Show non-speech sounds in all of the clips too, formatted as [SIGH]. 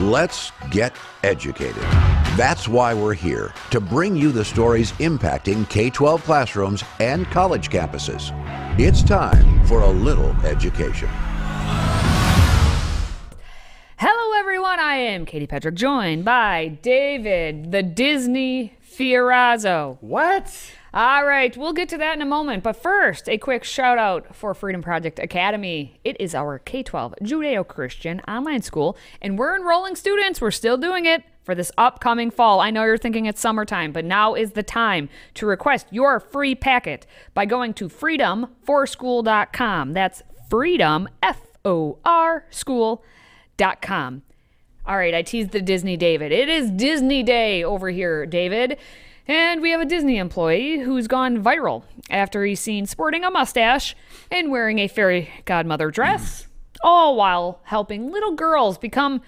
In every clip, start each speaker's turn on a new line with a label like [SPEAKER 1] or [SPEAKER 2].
[SPEAKER 1] Let's get educated. That's why we're here to bring you the stories impacting K 12 classrooms and college campuses. It's time for a little education.
[SPEAKER 2] Hello, everyone. I am Katie Patrick, joined by David, the Disney Fiorazo.
[SPEAKER 3] What?
[SPEAKER 2] All right, we'll get to that in a moment. But first, a quick shout out for Freedom Project Academy. It is our K 12 Judeo Christian online school, and we're enrolling students. We're still doing it for this upcoming fall. I know you're thinking it's summertime, but now is the time to request your free packet by going to freedomforschool.com. That's freedom, F O R school.com. All right, I teased the Disney David. It is Disney Day over here, David. And we have a Disney employee who's gone viral after he's seen sporting a mustache and wearing a fairy godmother dress, all while helping little girls become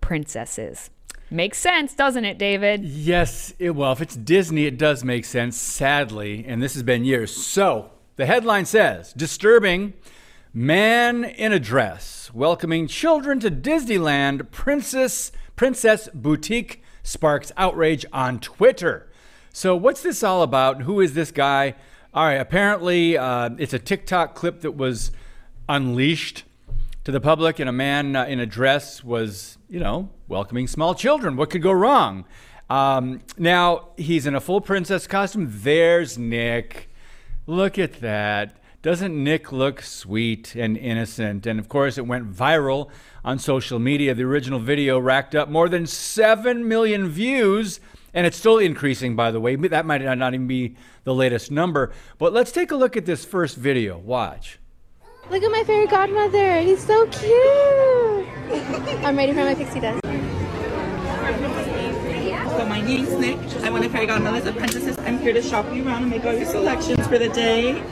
[SPEAKER 2] princesses. Makes sense, doesn't it, David?
[SPEAKER 3] Yes, it, well, if it's Disney, it does make sense, sadly, and this has been years. So, the headline says Disturbing Man in a Dress Welcoming Children to Disneyland Princess, Princess Boutique Sparks Outrage on Twitter. So, what's this all about? Who is this guy? All right, apparently, uh, it's a TikTok clip that was unleashed to the public, and a man uh, in a dress was, you know, welcoming small children. What could go wrong? Um, now, he's in a full princess costume. There's Nick. Look at that. Doesn't Nick look sweet and innocent? And of course, it went viral on social media. The original video racked up more than 7 million views and it's still increasing, by the way. That might not even be the latest number. But let's take a look at this first video. Watch.
[SPEAKER 4] Look at my fairy godmother. He's so cute. I'm ready for my pixie dust.
[SPEAKER 5] So my name's Nick. I'm one of Fairy Godmother's apprentices. I'm here to shop you around and make all your selections for the day.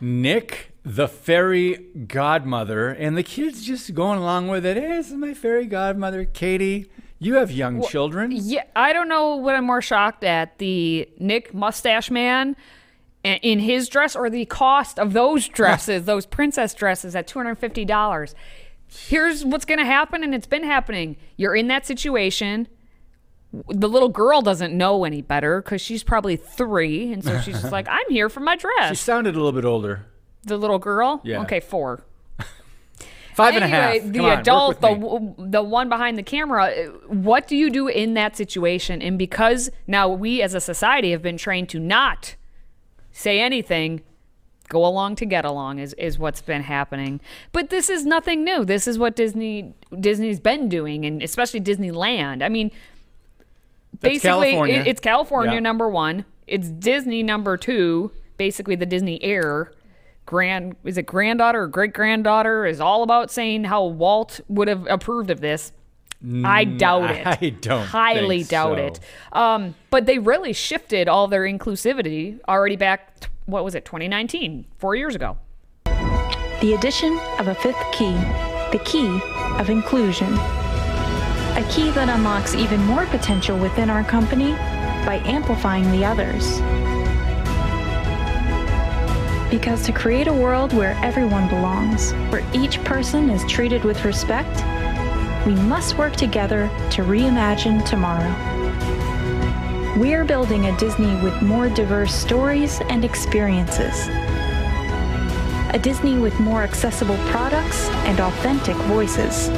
[SPEAKER 3] Nick, the fairy godmother, and the kids just going along with it. Hey, this is my fairy godmother, Katie. You have young children.
[SPEAKER 2] Yeah, I don't know what I'm more shocked at the Nick Mustache Man in his dress or the cost of those [LAUGHS] dresses, those princess dresses at $250. Here's what's going to happen, and it's been happening. You're in that situation. The little girl doesn't know any better because she's probably three. And so she's just [LAUGHS] like, I'm here for my dress.
[SPEAKER 3] She sounded a little bit older.
[SPEAKER 2] The little girl?
[SPEAKER 3] Yeah.
[SPEAKER 2] Okay, four. [LAUGHS]
[SPEAKER 3] Five and a half.
[SPEAKER 2] anyway, the
[SPEAKER 3] Come on,
[SPEAKER 2] adult, the w- the one behind the camera. uh, What do you do in that situation? And because now we as a society have been trained to not say anything, go along to get along is is what's been happening. But this is nothing new. This is what Disney Disney's been doing, and especially Disneyland. I mean,
[SPEAKER 3] That's
[SPEAKER 2] basically,
[SPEAKER 3] California.
[SPEAKER 2] it- it's California
[SPEAKER 3] Yeah.
[SPEAKER 2] number one. It's Disney number two. Basically, the Disney heir, grand is it granddaughter or great granddaughter is all about saying how Walt would have approved of this. I doubt it.
[SPEAKER 3] Mm, [LAUGHS] I don't
[SPEAKER 2] highly
[SPEAKER 3] think
[SPEAKER 2] doubt
[SPEAKER 3] so.
[SPEAKER 2] it. Um, but they really shifted all their inclusivity already back. t- What was it? 2019, four years ago.
[SPEAKER 6] The addition of a fifth key, the key of inclusion. A key that unlocks even more potential within our company by amplifying the others. Because to create a world where everyone belongs, where each person is treated with respect, we must work together to reimagine tomorrow. We are building a Disney with more diverse stories and experiences a Disney with more accessible products and authentic voices.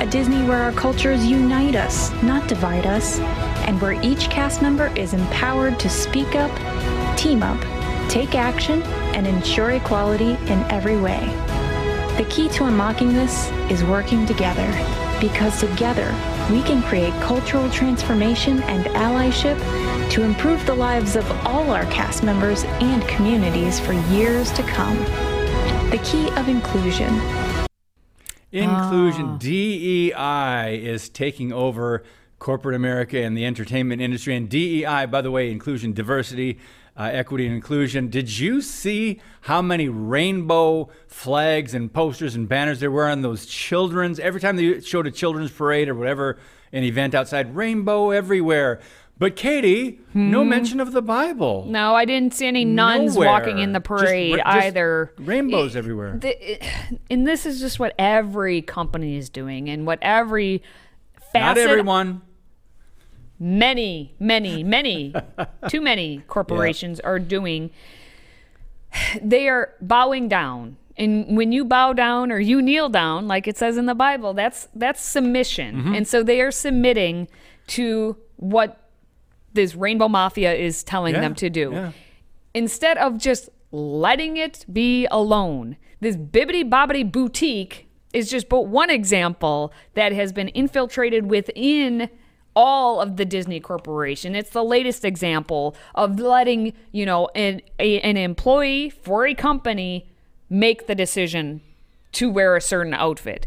[SPEAKER 6] A Disney where our cultures unite us, not divide us, and where each cast member is empowered to speak up, team up, take action, and ensure equality in every way. The key to unlocking this is working together, because together we can create cultural transformation and allyship to improve the lives of all our cast members and communities for years to come. The key of inclusion.
[SPEAKER 3] Inclusion, ah. DEI is taking over corporate America and the entertainment industry. And DEI, by the way, inclusion, diversity, uh, equity, and inclusion. Did you see how many rainbow flags and posters and banners there were on those children's? Every time they showed a children's parade or whatever, an event outside, rainbow everywhere. But Katie, no mention of the Bible.
[SPEAKER 2] No, I didn't see any nuns
[SPEAKER 3] Nowhere.
[SPEAKER 2] walking in the parade
[SPEAKER 3] ra- just
[SPEAKER 2] either.
[SPEAKER 3] rainbows everywhere.
[SPEAKER 2] The- and this is just what every company is doing, and what every
[SPEAKER 3] Not everyone.
[SPEAKER 2] Many, many, many, [LAUGHS] too many corporations are doing. They are bowing down. And when you bow down or you kneel down, like it says in the Bible, that's that's submission.
[SPEAKER 3] Mm-hmm.
[SPEAKER 2] And so they are submitting to what this rainbow mafia is telling
[SPEAKER 3] Yeah,
[SPEAKER 2] them to do.
[SPEAKER 3] yeah.
[SPEAKER 2] Instead of just letting it be alone. This Bibbidi Bobbidi boutique is just but one example that has been infiltrated within all of the Disney Corporation. It's the latest example of letting, you know, an, a, an employee for a company make the decision to wear a certain outfit.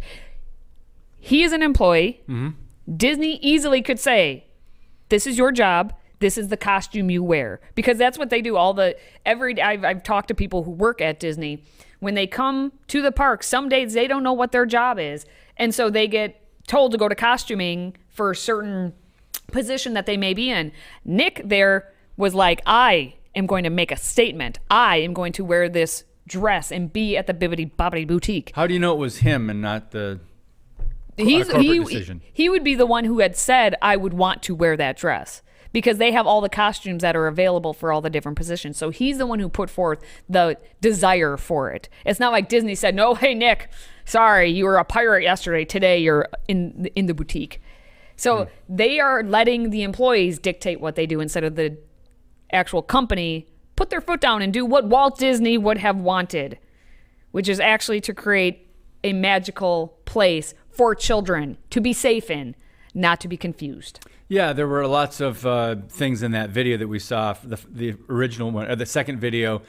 [SPEAKER 2] He is an employee. Mm-hmm. Disney easily could say, this is your job this is the costume you wear because that's what they do all the every I've, I've talked to people who work at disney when they come to the park some days they don't know what their job is and so they get told to go to costuming for a certain position that they may be in nick there was like i am going to make a statement i am going to wear this dress and be at the Bibbidi Bobbidi boutique
[SPEAKER 3] How do you know it was him and not the?
[SPEAKER 2] he's he,
[SPEAKER 3] decision.
[SPEAKER 2] he would be the one who had said I would want to wear that dress because they have all the costumes that are available for all the different positions. So he's the one who put forth the desire for it. It's not like Disney said, "No, hey Nick, sorry, you were a pirate yesterday. Today you're in in the boutique." So they are letting the employees dictate what they do instead of the actual company put their foot down and do what Walt Disney would have wanted which is actually to create a magical place for children to be safe in, not to be confused.
[SPEAKER 3] Yeah, there were lots of uh, things in that video that we saw. The, the original one, or the second video,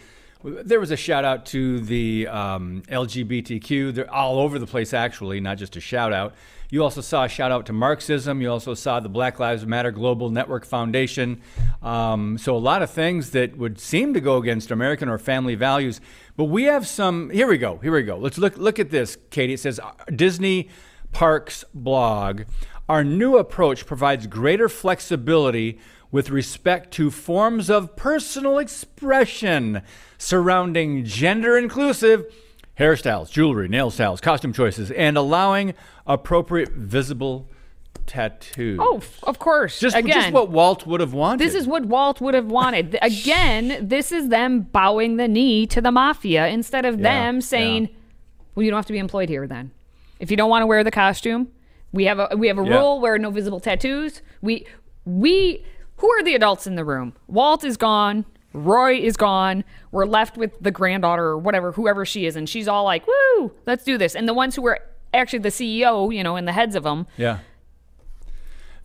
[SPEAKER 3] there was a shout out to the um, LGBTQ. They're all over the place, actually, not just a shout out. You also saw a shout out to Marxism. You also saw the Black Lives Matter Global Network Foundation. Um, so, a lot of things that would seem to go against American or family values. But we have some. Here we go. Here we go. Let's look, look at this, Katie. It says Disney Parks blog. Our new approach provides greater flexibility with respect to forms of personal expression surrounding gender inclusive hairstyles, jewelry, nail styles, costume choices, and allowing appropriate visible tattoos.
[SPEAKER 2] Oh, of course.
[SPEAKER 3] just,
[SPEAKER 2] Again,
[SPEAKER 3] just what Walt would have wanted.
[SPEAKER 2] this is what Walt would have wanted. Again, this is them bowing the knee to the mafia instead of
[SPEAKER 3] Yeah,
[SPEAKER 2] them saying,
[SPEAKER 3] yeah.
[SPEAKER 2] "Well, you don't have to be employed here then. If you don't want to wear the costume, we have a we have a
[SPEAKER 3] Yeah.
[SPEAKER 2] rule where no visible tattoos. We we who are the adults in the room? Walt is gone. Roy is gone. We're left with the granddaughter or whatever, whoever she is, and she's all like, "Woo, let's do this." And the ones who were actually the CEO, you know, and the heads of them,
[SPEAKER 3] Yeah.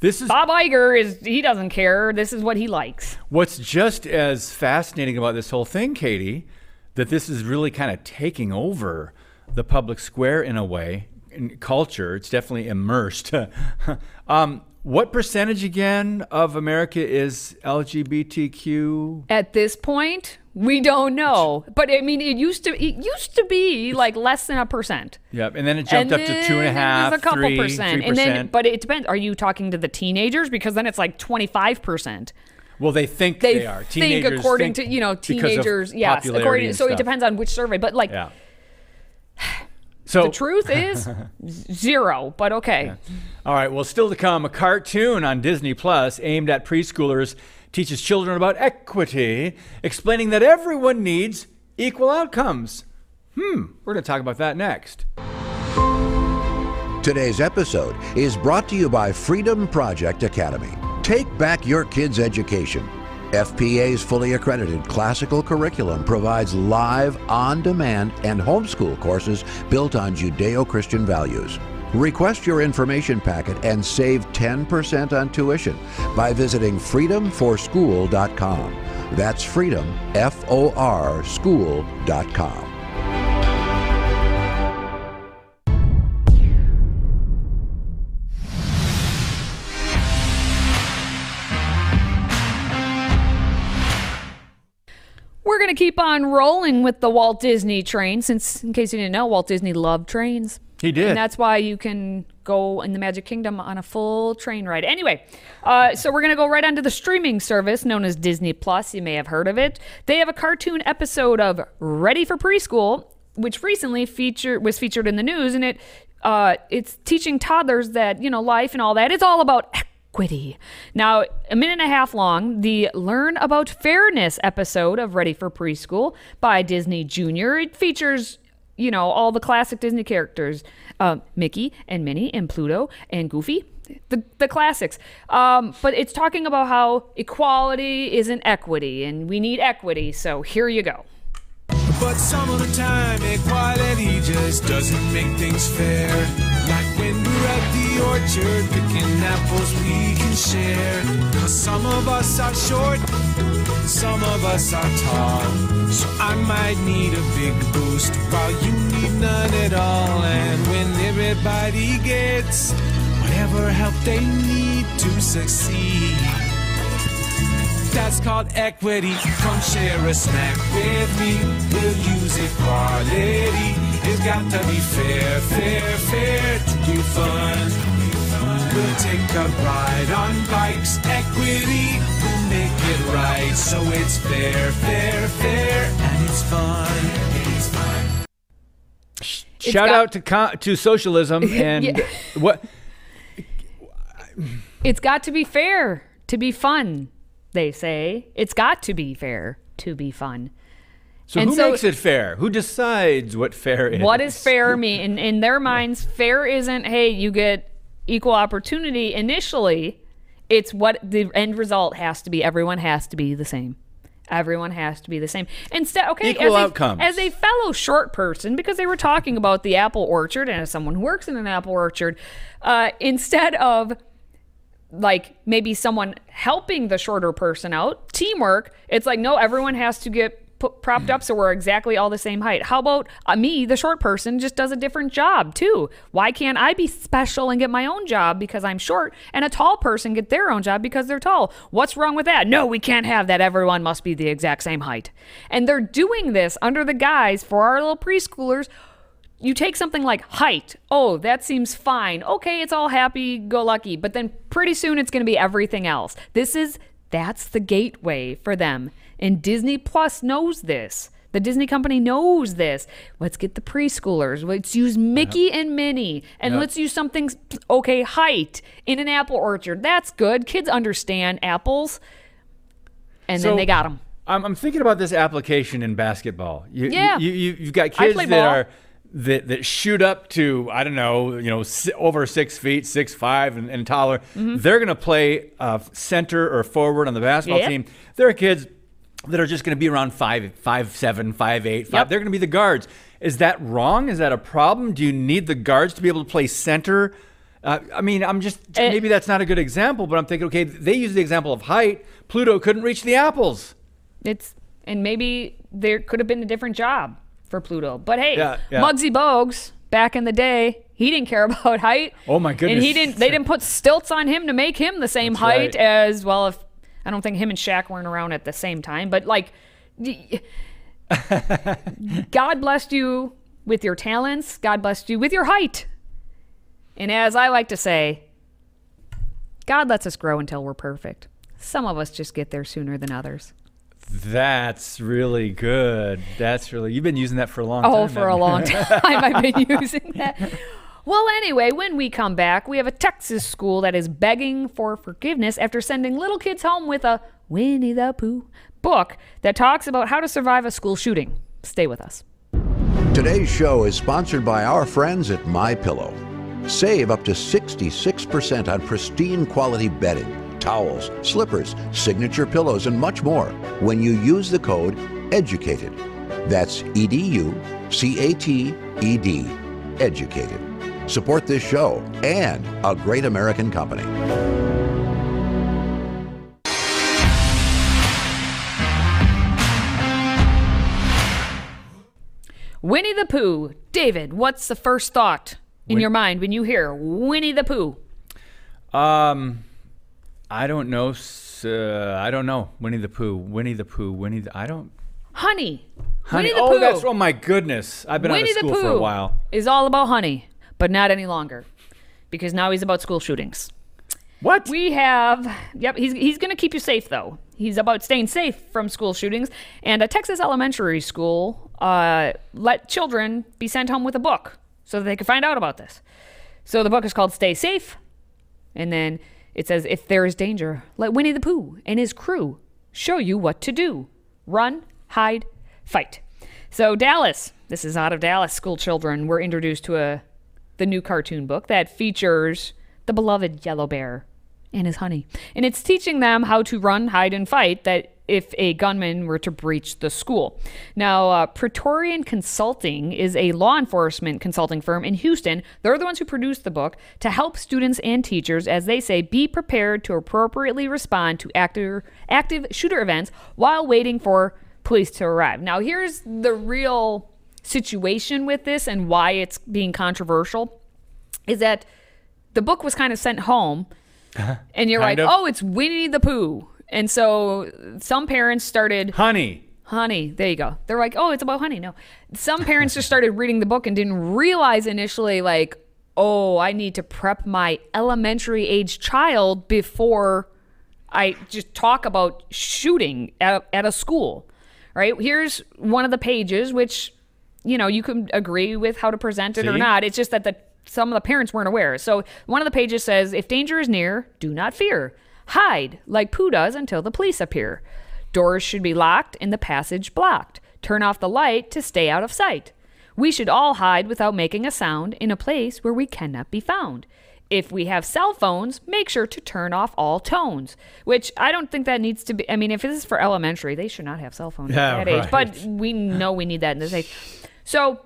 [SPEAKER 3] This is
[SPEAKER 2] Bob Iger is he doesn't care. This is what he likes.
[SPEAKER 3] What's just as fascinating about this whole thing, Katie, that this is really kind of taking over the public square in a way, in culture. It's definitely immersed. [LAUGHS] um, what percentage again of America is LGBTQ?
[SPEAKER 2] At this point, we don't know. But I mean, it used to it used to be like less than a percent.
[SPEAKER 3] Yep, and then it jumped up to two and and
[SPEAKER 2] a
[SPEAKER 3] half,
[SPEAKER 2] a couple
[SPEAKER 3] three,
[SPEAKER 2] percent,
[SPEAKER 3] 3%.
[SPEAKER 2] and then but it depends. Are you talking to the teenagers? Because then it's like twenty five percent.
[SPEAKER 3] well, they think
[SPEAKER 2] They,
[SPEAKER 3] they, are.
[SPEAKER 2] think
[SPEAKER 3] Teenagers
[SPEAKER 2] according
[SPEAKER 3] think according
[SPEAKER 2] to you know teenagers. Yes, according.
[SPEAKER 3] and
[SPEAKER 2] So it depends on which survey. But like
[SPEAKER 3] Yeah. So
[SPEAKER 2] the truth is [LAUGHS] zero. But okay.
[SPEAKER 3] All right, well, still to come, a cartoon on Disney Plus aimed at preschoolers teaches children about equity, explaining that everyone needs equal outcomes. Hmm, we're going to talk about that next.
[SPEAKER 1] Today's episode is brought to you by Freedom Project Academy. Take back your kids' education. FPA's fully accredited classical curriculum provides live, on demand, and homeschool courses built on Judeo Christian values. Request your information packet and save 10% on tuition by visiting freedomforschool.com. That's freedom, F O R, school.com.
[SPEAKER 2] going to keep on rolling with the Walt Disney train since, in case you didn't know, Walt Disney loved trains.
[SPEAKER 3] He did.
[SPEAKER 2] And that's why you can go in the Magic Kingdom on a full train ride. Anyway, uh, so we're gonna go right onto the streaming service known as Disney Plus. You may have heard of it. They have a cartoon episode of Ready for Preschool, which recently featured was featured in the news, and it uh, it's teaching toddlers that you know life and all that. It's all about equity. Now, a minute and a half long, the Learn About Fairness episode of Ready for Preschool by Disney Junior. It features you know, all the classic Disney characters um, Mickey and Minnie and Pluto and Goofy. The, the classics. Um, but it's talking about how equality isn't equity and we need equity. So here you go.
[SPEAKER 7] But some of the time, equality just doesn't make things fair. We're at the orchard picking apples we can share. Cause some of us are short, some of us are tall. So I might need a big boost while you need none at all. And when everybody gets whatever help they need to succeed. That's called equity. Come share a snack with me. We'll use. It's got to be fair, fair, fair to be fun. We'll take a ride on bikes. Equity, we'll make it right. So it's fair, fair, fair, and it's fun. It's fun.
[SPEAKER 3] Shout
[SPEAKER 2] got-
[SPEAKER 3] out to co- to socialism [LAUGHS] and
[SPEAKER 2] Yeah.
[SPEAKER 3] what
[SPEAKER 2] It's got to be fair to be fun, they say. It's got to be fair to be fun.
[SPEAKER 3] So
[SPEAKER 2] And
[SPEAKER 3] who
[SPEAKER 2] so-
[SPEAKER 3] makes it fair? Who decides what fair is?
[SPEAKER 2] What does fair mean? In, in their minds, fair isn't, hey, you get equal opportunity initially. It's what the end result has to be. Everyone has to be the same. Everyone has to be the same. Instead, okay,
[SPEAKER 3] Equal
[SPEAKER 2] as,
[SPEAKER 3] outcomes.
[SPEAKER 2] A, as a fellow short person, because they were talking about the apple orchard, and as someone who works in an apple orchard, uh, instead of like maybe someone helping the shorter person out, teamwork, it's like, no, everyone has to get propped up so we're exactly all the same height. How about uh, me, the short person, just does a different job too? Why can't I be special and get my own job because I'm short and a tall person get their own job because they're tall? What's wrong with that? No, we can't have that. Everyone must be the exact same height. And they're doing this under the guise for our little preschoolers you take something like height. Oh, that seems fine. Okay, it's all happy go lucky. But then pretty soon it's going to be everything else. This is that's the gateway for them. And Disney Plus knows this. The Disney company knows this. Let's get the preschoolers. Let's use Mickey and Minnie. And
[SPEAKER 3] Yep.
[SPEAKER 2] let's use something, okay, height in an apple orchard. That's good. Kids understand apples. And
[SPEAKER 3] So,
[SPEAKER 2] then they got them.
[SPEAKER 3] I'm, I'm thinking about this application in basketball. You,
[SPEAKER 2] Yeah.
[SPEAKER 3] You, you, you've got kids that
[SPEAKER 2] ball.
[SPEAKER 3] are that, that shoot up to I don't know you know over six feet, six five and, and taller. They're going to play uh, center or forward on the basketball
[SPEAKER 2] Yep.
[SPEAKER 3] team. There are kids that are just going to be around five five seven five eight five.
[SPEAKER 2] Yep.
[SPEAKER 3] They're going to be the guards. Is that wrong? Is that a problem? Do you need the guards to be able to play center? Uh, I mean, I'm just
[SPEAKER 2] Eh.
[SPEAKER 3] maybe that's not a good example, but I'm thinking, okay, they use the example of height. Pluto couldn't reach the apples.
[SPEAKER 2] It's and maybe there could have been a different job for Pluto. But hey,
[SPEAKER 3] Yeah, yeah.
[SPEAKER 2] Muggsy Bogues back in the day, he didn't care [LAUGHS] about height.
[SPEAKER 3] Oh, my goodness!
[SPEAKER 2] And he didn't. They didn't put stilts on him to make him the same
[SPEAKER 3] That's
[SPEAKER 2] height
[SPEAKER 3] right.
[SPEAKER 2] as well. If I don't think him and Shaq weren't around at the same time, but like, [LAUGHS] God blessed you with your talents. God blessed you with your height. And as I like to say, God lets us grow until we're perfect. Some of us just get there sooner than others.
[SPEAKER 3] That's really good. That's really you've been using that for a long oh, time.
[SPEAKER 2] Oh, for a long [LAUGHS] time I've been [LAUGHS] using that. Well, anyway, when we come back, we have a Texas school that is begging for forgiveness after sending little kids home with a Winnie the Pooh book that talks about how to survive a school shooting. Stay with us.
[SPEAKER 1] Today's show is sponsored by our friends at My Pillow. Save up to 66% on pristine quality bedding, towels, slippers, signature pillows, and much more when you use the code EDUCATED. That's E D U C A T E D. Educated. Support this show and a great American company.
[SPEAKER 2] Winnie the Pooh. David, what's the first thought in
[SPEAKER 3] Win-
[SPEAKER 2] your mind when you hear Winnie the Pooh?
[SPEAKER 3] Um, I don't know. Uh, I don't know. Winnie the Pooh. Winnie the Pooh. Winnie. The, I don't.
[SPEAKER 2] Honey.
[SPEAKER 3] Honey.
[SPEAKER 2] Winnie the
[SPEAKER 3] oh,
[SPEAKER 2] Pooh.
[SPEAKER 3] that's. Oh my goodness. I've been
[SPEAKER 2] Winnie
[SPEAKER 3] out of
[SPEAKER 2] the
[SPEAKER 3] school
[SPEAKER 2] Pooh
[SPEAKER 3] for a while.
[SPEAKER 2] is all about honey, but not any longer. because now he's about school shootings.
[SPEAKER 3] What?
[SPEAKER 2] We have, yep, he's, he's going to keep you safe, though. He's about staying safe from school shootings. And a Texas elementary school uh, let children be sent home with a book so that they could find out about this. So the book is called Stay Safe. And then it says, If there is danger, let Winnie the Pooh and his crew show you what to do run, hide, fight. So, Dallas, this is out of Dallas, school children were introduced to a the new cartoon book that features the beloved yellow bear and his honey. And it's teaching them how to run, hide, and fight that if a gunman were to breach the school. Now, uh, Praetorian Consulting is a law enforcement consulting firm in Houston. They're the ones who produced the book to help students and teachers, as they say, be prepared to appropriately respond to active, active shooter events while waiting for police to arrive. Now, here's the real situation with this and why it's being controversial is that the book was kind of sent home uh-huh. and you're like,
[SPEAKER 3] of.
[SPEAKER 2] oh, it's Winnie the Pooh. And so some parents started,
[SPEAKER 3] Honey.
[SPEAKER 2] honey, there you go. They're like, oh, it's about honey. No. Some parents just started reading the book and didn't realize initially, like, oh, I need to prep my elementary age child before I just talk about shooting at, at a school. Right? Here's one of the pages, which, you know, you can agree with how to present it or not. It's just that the some of the parents weren't aware. So one of the pages says, if danger is near, do not fear. Hide, like Pooh does, until the police appear. Doors should be locked and the passage blocked. Turn off the light to stay out of sight. We should all hide without making a sound in a place where we cannot be found. If we have cell phones, make sure to turn off all tones. Which I don't think that needs to be. I mean, if this is for elementary, they should not have cell phones
[SPEAKER 3] Yeah,
[SPEAKER 2] at that age. But we know we need that in this age. So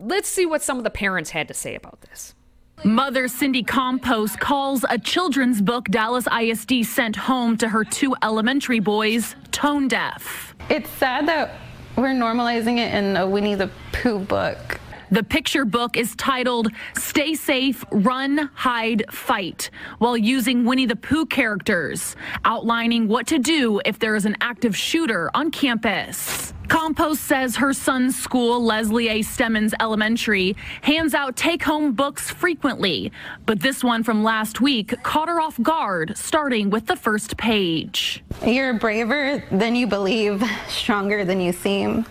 [SPEAKER 2] let's see what some of the parents had to say about this.
[SPEAKER 8] Mother Cindy Campos calls a children's book Dallas ISD sent home to her two elementary boys tone deaf.
[SPEAKER 9] It's sad that we're normalizing it in a Winnie the Pooh book.
[SPEAKER 8] The picture book is titled Stay Safe, Run, Hide, Fight, while using Winnie the Pooh characters, outlining what to do if there is an active shooter on campus. Campos says her son's school, Leslie A. Stemmons Elementary, hands out take home books frequently, but this one from last week caught her off guard, starting with the first page.
[SPEAKER 9] You're braver than you believe, stronger than you seem,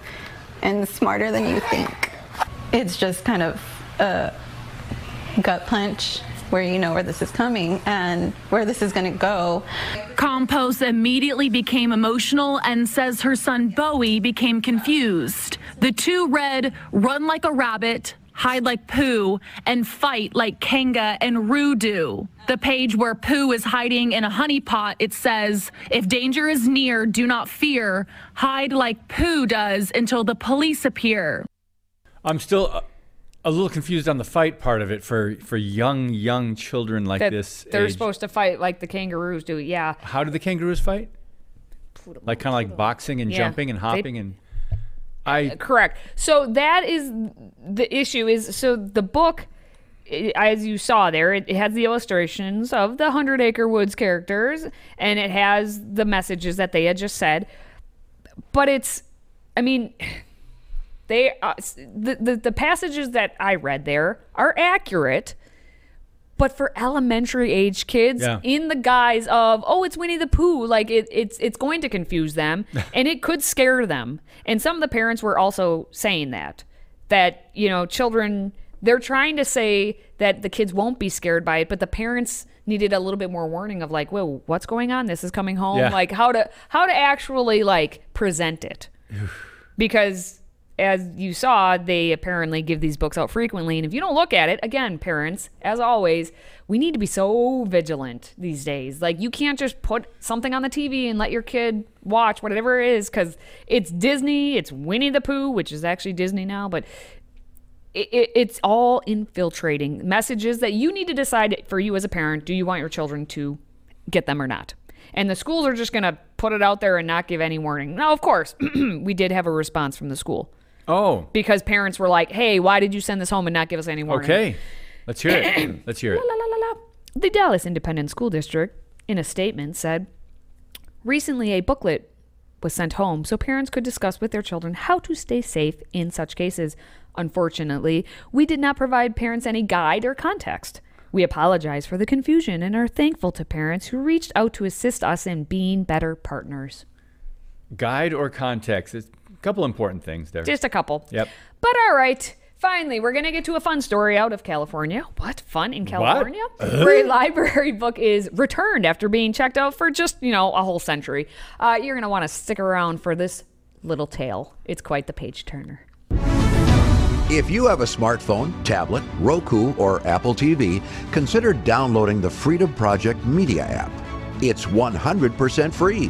[SPEAKER 9] and smarter than you think. It's just kind of a gut punch where you know where this is coming and where this is going to go.
[SPEAKER 8] Campos immediately became emotional and says her son Bowie became confused. The two read Run Like a Rabbit, Hide Like Pooh, and Fight Like Kanga and Roo do. The page where Pooh is hiding in a honey pot, it says, If danger is near, do not fear. Hide like Pooh does until the police appear.
[SPEAKER 3] I'm still a, a little confused on the fight part of it for for young young children like
[SPEAKER 2] That
[SPEAKER 3] this.
[SPEAKER 2] they're
[SPEAKER 3] age.
[SPEAKER 2] supposed to fight like the kangaroos do. Yeah.
[SPEAKER 3] How do the kangaroos fight? Like kind of like boxing and
[SPEAKER 2] Yeah.
[SPEAKER 3] jumping and
[SPEAKER 2] They-
[SPEAKER 3] hopping and. Uh, I
[SPEAKER 2] Correct. So that is the issue. Is so the book, as you saw there, it, it has the illustrations of the Hundred Acre Woods characters, and it has the messages that they had just said. But it's, I mean, they uh, the, the the passages that I read there are accurate. But for elementary age kids,
[SPEAKER 3] Yeah.
[SPEAKER 2] in the guise of oh, it's Winnie the Pooh, like it, it's it's going to confuse them, [LAUGHS] and it could scare them. And some of the parents were also saying that that you know children they're trying to say that the kids won't be scared by it, but the parents needed a little bit more warning of like, whoa, what's going on? This is coming home.
[SPEAKER 3] Yeah.
[SPEAKER 2] Like how to how to actually like present it [SIGHS] because as you saw, they apparently give these books out frequently. And if you don't look at it, again, parents, as always, we need to be so vigilant these days. Like, you can't just put something on the TV and let your kid watch whatever it is because it's Disney, it's Winnie the Pooh, which is actually Disney now, but it, it, it's all infiltrating messages that you need to decide for you as a parent do you want your children to get them or not? And the schools are just going to put it out there and not give any warning. Now, of course, [CLEARS THROAT] we did have a response from the school
[SPEAKER 3] oh
[SPEAKER 2] because parents were like, "Hey, why did you send this home and not give us any warning?"
[SPEAKER 3] okay. Let's hear it. [COUGHS] Let's hear it.
[SPEAKER 2] La, la, la. The Dallas Independent School District, in a statement, said, "Recently, a booklet was sent home so parents could discuss with their children how to stay safe in such cases. Unfortunately, we did not provide parents any guide or context. We apologize for the confusion and are thankful to parents who reached out to assist us in being better partners.
[SPEAKER 3] Guide or context. It's a couple important things there.
[SPEAKER 2] Just a couple.
[SPEAKER 3] Yep.
[SPEAKER 2] But all right. Finally, we're going to get to a fun story out of California. What? Fun in California? [LAUGHS] Where a library book is returned after being checked out for just, you know, a whole century. Uh, you're going to want to stick around for this little tale. It's quite the page turner.
[SPEAKER 1] If you have a smartphone, tablet, Roku, or Apple TV, consider downloading the Freedom Project Media app. It's 100% free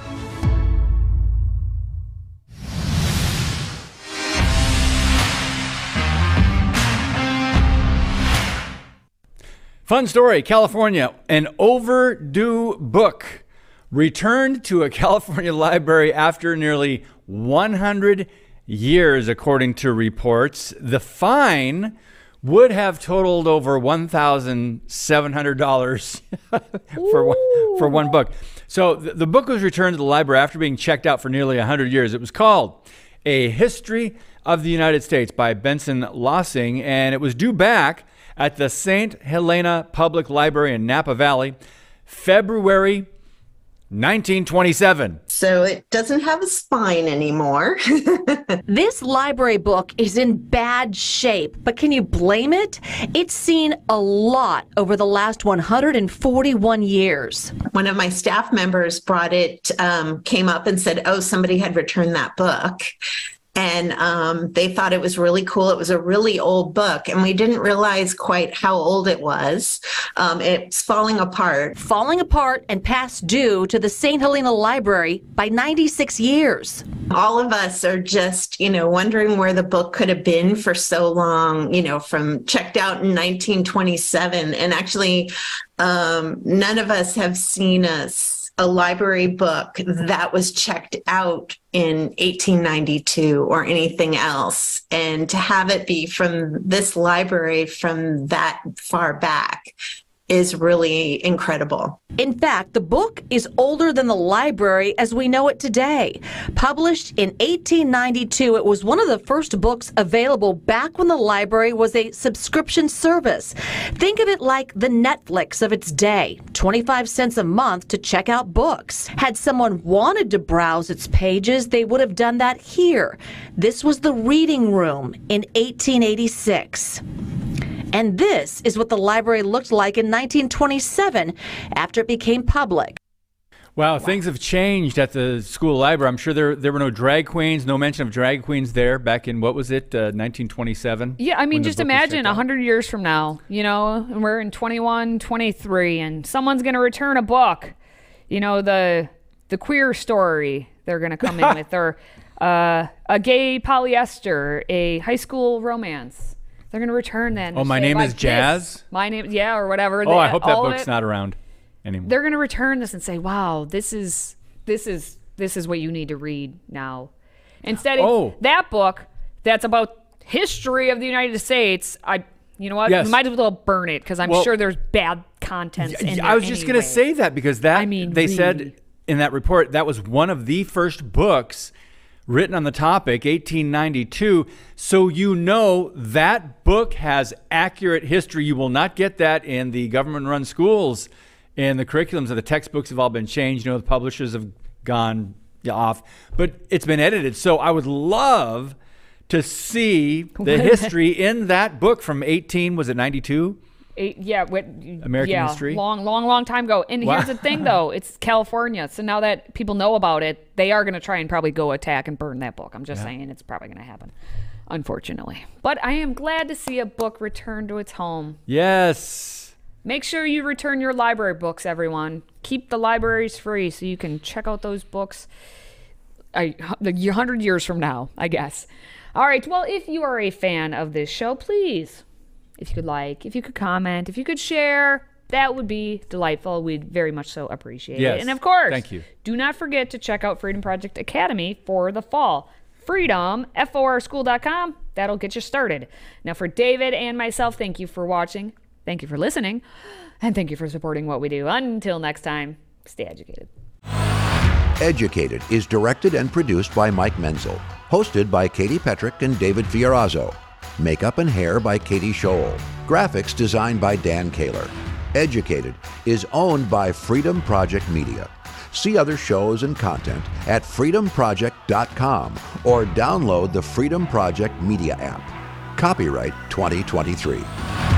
[SPEAKER 3] Fun story California. An overdue book returned to a [LAUGHS] California library after nearly 100 years, according to reports. The fine would have totaled over $1,700 [LAUGHS] for, one, for one book. So the, the book was returned to the library after being checked out for nearly 100 years. It was called A History of the United States by Benson Lossing, and it was due back at the St. Helena Public Library in Napa Valley, February 1927.
[SPEAKER 10] So it doesn't have a spine anymore. [LAUGHS]
[SPEAKER 11] This library book is in bad shape, but can you blame it? It's seen a lot over the last 141 years.
[SPEAKER 10] One of my staff members brought it, um, came up and said, Oh, somebody had returned that book. And um, they thought it was really cool. It was a really old book, and we didn't realize quite how old it was. Um, it's falling apart.
[SPEAKER 11] Falling apart and past due to the St. Helena Library by 96 years.
[SPEAKER 10] All of us are just, you know, wondering where the book could have been for so long, you know, from checked out in 1927. And actually, um, none of us have seen us a library book that was checked out in 1892 or anything else. And to have it be from this library from that far back is really incredible.
[SPEAKER 11] In fact, the book is older than the library as we know it today. Published in 1892, it was one of the first books available back when the library was a subscription service. Think of it like the Netflix of its day 25 cents a month to check out books. Had someone wanted to browse its pages, they would have done that here. This was the reading room in 1886. And this is what the library looked like in 1927 after it became public.
[SPEAKER 3] Wow, things have changed at the school library. I'm sure there there were no drag queens, no mention of drag queens there back in what was it, uh, 1927?
[SPEAKER 2] Yeah, I mean, just imagine a 100 years from now, you know, and we're in 21, 23, and someone's going to return a book. You know, the the queer story they're going to come in [LAUGHS] with, or uh, a gay polyester, a high school romance. They're going to return then.
[SPEAKER 3] Oh, my name
[SPEAKER 2] like
[SPEAKER 3] is
[SPEAKER 2] this.
[SPEAKER 3] Jazz?
[SPEAKER 2] My name, yeah, or whatever.
[SPEAKER 3] Oh, I hope that book's
[SPEAKER 2] it,
[SPEAKER 3] not around anymore.
[SPEAKER 2] They're going to return this and say, "Wow, this is this is this is what you need to read now." Instead of
[SPEAKER 3] Oh.
[SPEAKER 2] that book that's about history of the United States, I you know what?
[SPEAKER 3] Yes.
[SPEAKER 2] Might as well burn it because I'm
[SPEAKER 3] Well-
[SPEAKER 2] sure there's bad contents
[SPEAKER 3] I was just going to say that because that
[SPEAKER 2] I mean,
[SPEAKER 3] they said in that report that was one of the first books written on the topic 1892 so you know that book has accurate history. You will not get that in the government run schools and the curriculums of the textbooks have all been changed. You know the publishers have gone off but it's been edited. So i would love to see the history in that book from 18 was it 92
[SPEAKER 2] Eight, yeah, what,
[SPEAKER 3] American
[SPEAKER 2] yeah,
[SPEAKER 3] history?
[SPEAKER 2] long, long, long time ago. And
[SPEAKER 3] Wow.
[SPEAKER 2] here's the thing, though, [LAUGHS] it's California, so now that people know about it, they are going to try and probably go attack and burn that book. I'm just
[SPEAKER 3] Yeah.
[SPEAKER 2] saying, it's probably going to happen, unfortunately. But I am glad to see a book return to its home.
[SPEAKER 3] yes
[SPEAKER 2] Make sure you return your library books, everyone. Keep the libraries free so you can check out those books a hundred years from now, I guess. All right. Well, if you are a fan of this show, please, if you could like, if you could comment, if you could share, that would be delightful. We'd very much so appreciate
[SPEAKER 3] Yes.
[SPEAKER 2] it. And of course,
[SPEAKER 3] Thank you.
[SPEAKER 2] do not forget to check out Freedom Project Academy for the fall. Freedom, F-O-R-School.com. That'll get you started. Now, for David and myself, thank you for watching. Thank you for listening. And thank you for supporting what we do. Until next time, stay educated.
[SPEAKER 1] Educated is directed and produced by Mike Menzel. Hosted by Katie Petrick and David Fiorazo. Makeup and hair by Katie Scholl. Graphics designed by Dan Kaler. Educated is owned by Freedom Project Media. See other shows and content at freedomproject.com or download the Freedom Project Media app. Copyright 2023.